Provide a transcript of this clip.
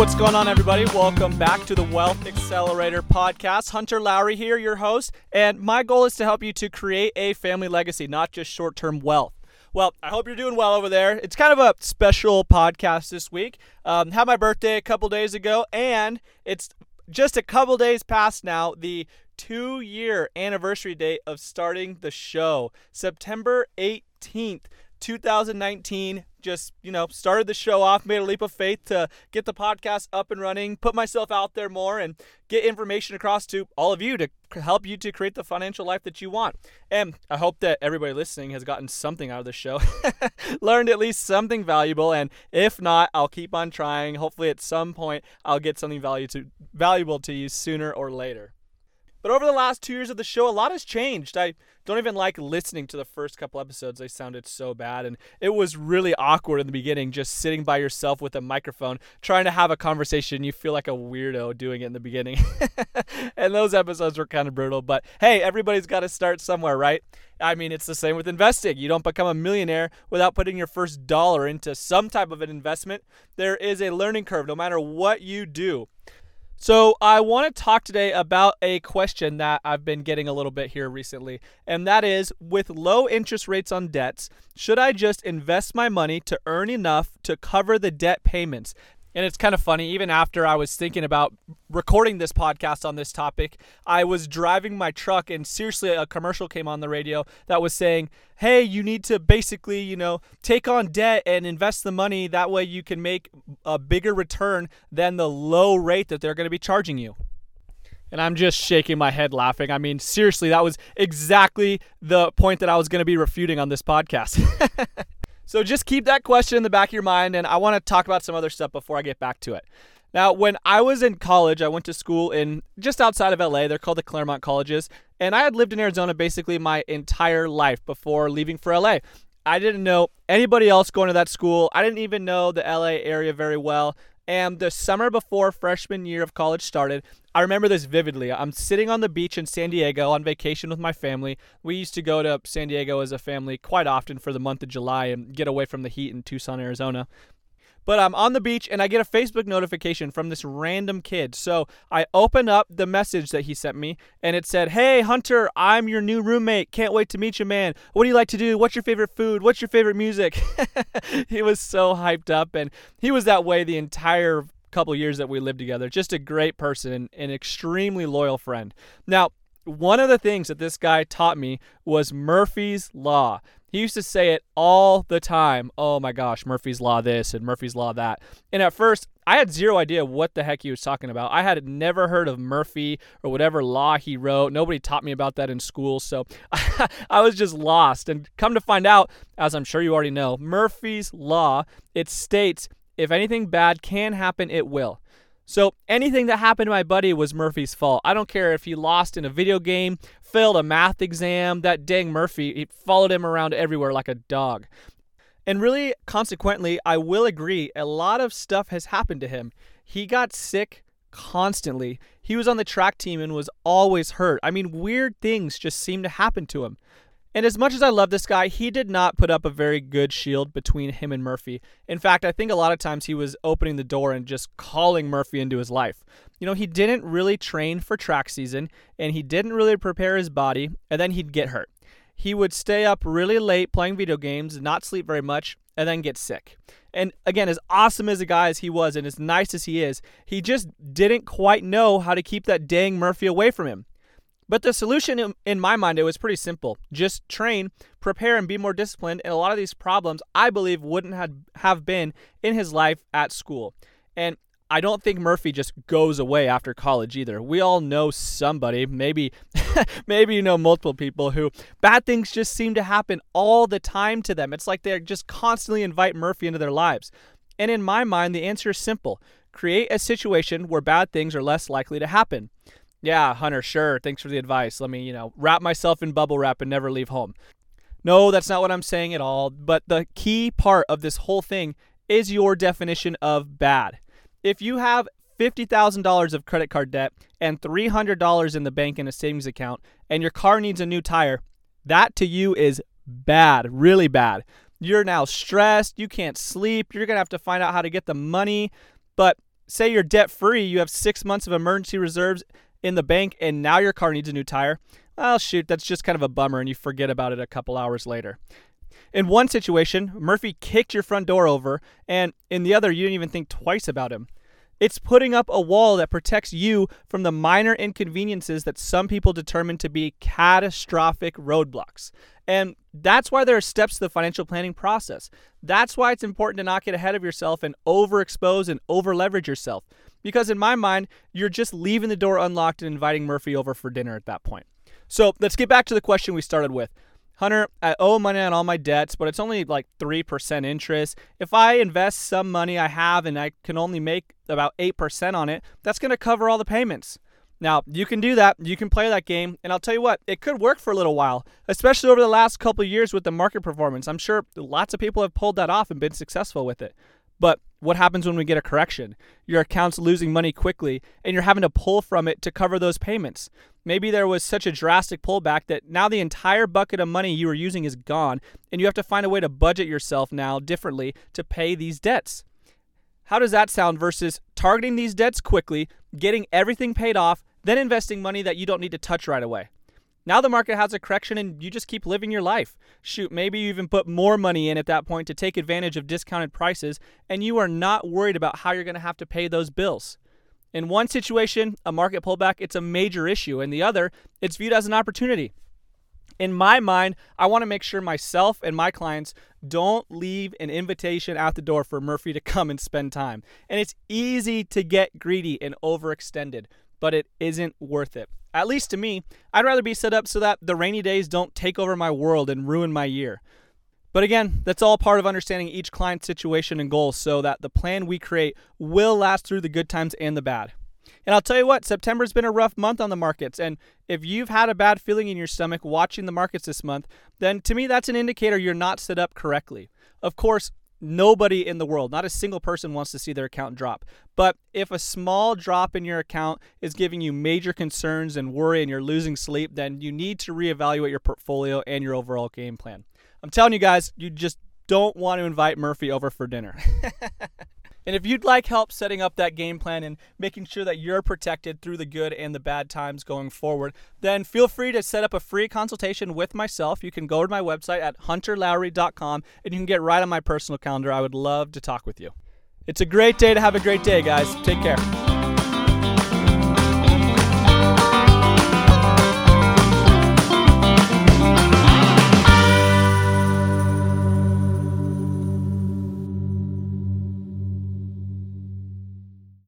What's going on, everybody? Welcome back to the Wealth Accelerator podcast. Hunter Lowry here, your host, and my goal is to help you to create a family legacy, not just short term wealth. Well, I hope you're doing well over there. It's kind of a special podcast this week. Um, had my birthday a couple days ago, and it's just a couple days past now the two year anniversary date of starting the show, September 18th. 2019 just you know started the show off made a leap of faith to get the podcast up and running put myself out there more and get information across to all of you to help you to create the financial life that you want. And i hope that everybody listening has gotten something out of the show learned at least something valuable and if not i'll keep on trying. Hopefully at some point i'll get something value to, valuable to you sooner or later but over the last two years of the show, a lot has changed. I don't even like listening to the first couple episodes. They sounded so bad. And it was really awkward in the beginning, just sitting by yourself with a microphone, trying to have a conversation. You feel like a weirdo doing it in the beginning. and those episodes were kind of brutal. But hey, everybody's got to start somewhere, right? I mean, it's the same with investing. You don't become a millionaire without putting your first dollar into some type of an investment. There is a learning curve no matter what you do. So, I want to talk today about a question that I've been getting a little bit here recently, and that is with low interest rates on debts, should I just invest my money to earn enough to cover the debt payments? And it's kind of funny, even after I was thinking about recording this podcast on this topic, I was driving my truck and seriously a commercial came on the radio that was saying, hey, you need to basically, you know, take on debt and invest the money. That way you can make a bigger return than the low rate that they're going to be charging you. And I'm just shaking my head laughing. I mean, seriously, that was exactly the point that I was going to be refuting on this podcast. So just keep that question in the back of your mind, and I want to talk about some other stuff before I get back to it. Now, when I was in college, I went to school in just outside of LA. They're called the Claremont Colleges, and I had lived in Arizona basically my entire life before leaving for LA. I didn't know anybody else going to that school. I didn't even know the LA area very well. And the summer before freshman year of college started, I remember this vividly. I'm sitting on the beach in San Diego on vacation with my family. We used to go to San Diego as a family quite often for the month of July and get away from the heat in Tucson, Arizona. But I'm on the beach and I get a Facebook notification from this random kid. So I open up the message that he sent me and it said, Hey, Hunter, I'm your new roommate. Can't wait to meet you, man. What do you like to do? What's your favorite food? What's your favorite music? he was so hyped up and he was that way the entire couple years that we lived together. Just a great person, an extremely loyal friend. Now, one of the things that this guy taught me was Murphy's Law. He used to say it all the time. Oh my gosh, Murphy's Law this and Murphy's Law that. And at first, I had zero idea what the heck he was talking about. I had never heard of Murphy or whatever law he wrote. Nobody taught me about that in school. So I was just lost. And come to find out, as I'm sure you already know, Murphy's Law, it states if anything bad can happen, it will. So anything that happened to my buddy was Murphy's fault. I don't care if he lost in a video game, failed a math exam, that dang Murphy, he followed him around everywhere like a dog. And really, consequently, I will agree, a lot of stuff has happened to him. He got sick constantly. He was on the track team and was always hurt. I mean, weird things just seem to happen to him. And as much as I love this guy, he did not put up a very good shield between him and Murphy. In fact, I think a lot of times he was opening the door and just calling Murphy into his life. You know, he didn't really train for track season and he didn't really prepare his body, and then he'd get hurt. He would stay up really late playing video games, not sleep very much, and then get sick. And again, as awesome as a guy as he was and as nice as he is, he just didn't quite know how to keep that dang Murphy away from him. But the solution, in my mind, it was pretty simple. Just train, prepare, and be more disciplined. And a lot of these problems, I believe, wouldn't have, have been in his life at school. And I don't think Murphy just goes away after college either. We all know somebody, maybe maybe you know multiple people who bad things just seem to happen all the time to them. It's like they just constantly invite Murphy into their lives. And in my mind, the answer is simple. Create a situation where bad things are less likely to happen. Yeah, Hunter, sure. Thanks for the advice. Let me, you know, wrap myself in bubble wrap and never leave home. No, that's not what I'm saying at all. But the key part of this whole thing is your definition of bad. If you have $50,000 of credit card debt and $300 in the bank in a savings account and your car needs a new tire, that to you is bad, really bad. You're now stressed, you can't sleep, you're going to have to find out how to get the money. But say you're debt free, you have six months of emergency reserves in the bank and now your car needs a new tire, well, shoot, that's just kind of a bummer and you forget about it a couple hours later. In one situation, Murphy kicked your front door over, and in the other, you didn't even think twice about him. It's putting up a wall that protects you from the minor inconveniences that some people determine to be catastrophic roadblocks. And that's why there are steps to the financial planning process. That's why it's important to not get ahead of yourself and overexpose and overleverage yourself. Because in my mind, you're just leaving the door unlocked and inviting Murphy over for dinner at that point. So let's get back to the question we started with. Hunter, I owe money on all my debts, but it's only like 3% interest. If I invest some money I have and I can only make about 8% on it, that's going to cover all the payments. Now, you can do that. You can play that game. And I'll tell you what, it could work for a little while, especially over the last couple years with the market performance. I'm sure lots of people have pulled that off and been successful with it. But what happens when we get a correction? Your account's losing money quickly and you're having to pull from it to cover those payments. Maybe there was such a drastic pullback that now the entire bucket of money you were using is gone and you have to find a way to budget yourself now differently to pay these debts. How does that sound versus targeting these debts quickly, getting everything paid off, then investing money that you don't need to touch right away? Now the market has a correction and you just keep living your life. Shoot, maybe you even put more money in at that point to take advantage of discounted prices and you are not worried about how you're going to have to pay those bills. In one situation, a market pullback, it's a major issue. In the other, it's viewed as an opportunity. In my mind, I want to make sure myself and my clients don't leave an invitation out the door for Murphy to come and spend time. And it's easy to get greedy and overextended, but it isn't worth it. At least to me, I'd rather be set up so that the rainy days don't take over my world and ruin my year. But again, that's all part of understanding each client's situation and goals so that the plan we create will last through the good times and the bad. And I'll tell you what, September's been a rough month on the markets. And if you've had a bad feeling in your stomach watching the markets this month, then to me, that's an indicator you're not set up correctly. Of course, Nobody in the world, not a single person wants to see their account drop. But if a small drop in your account is giving you major concerns and worry and you're losing sleep, then you need to reevaluate your portfolio and your overall game plan. I'm telling you guys, you just don't want to invite Murphy over for dinner. And if you'd like help setting up that game plan and making sure that you're protected through the good and the bad times going forward, then feel free to set up a free consultation with myself. You can go to my website at hunterlowry.com and you can get right on my personal calendar. I would love to talk with you. It's a great day to have a great day, guys. Take care.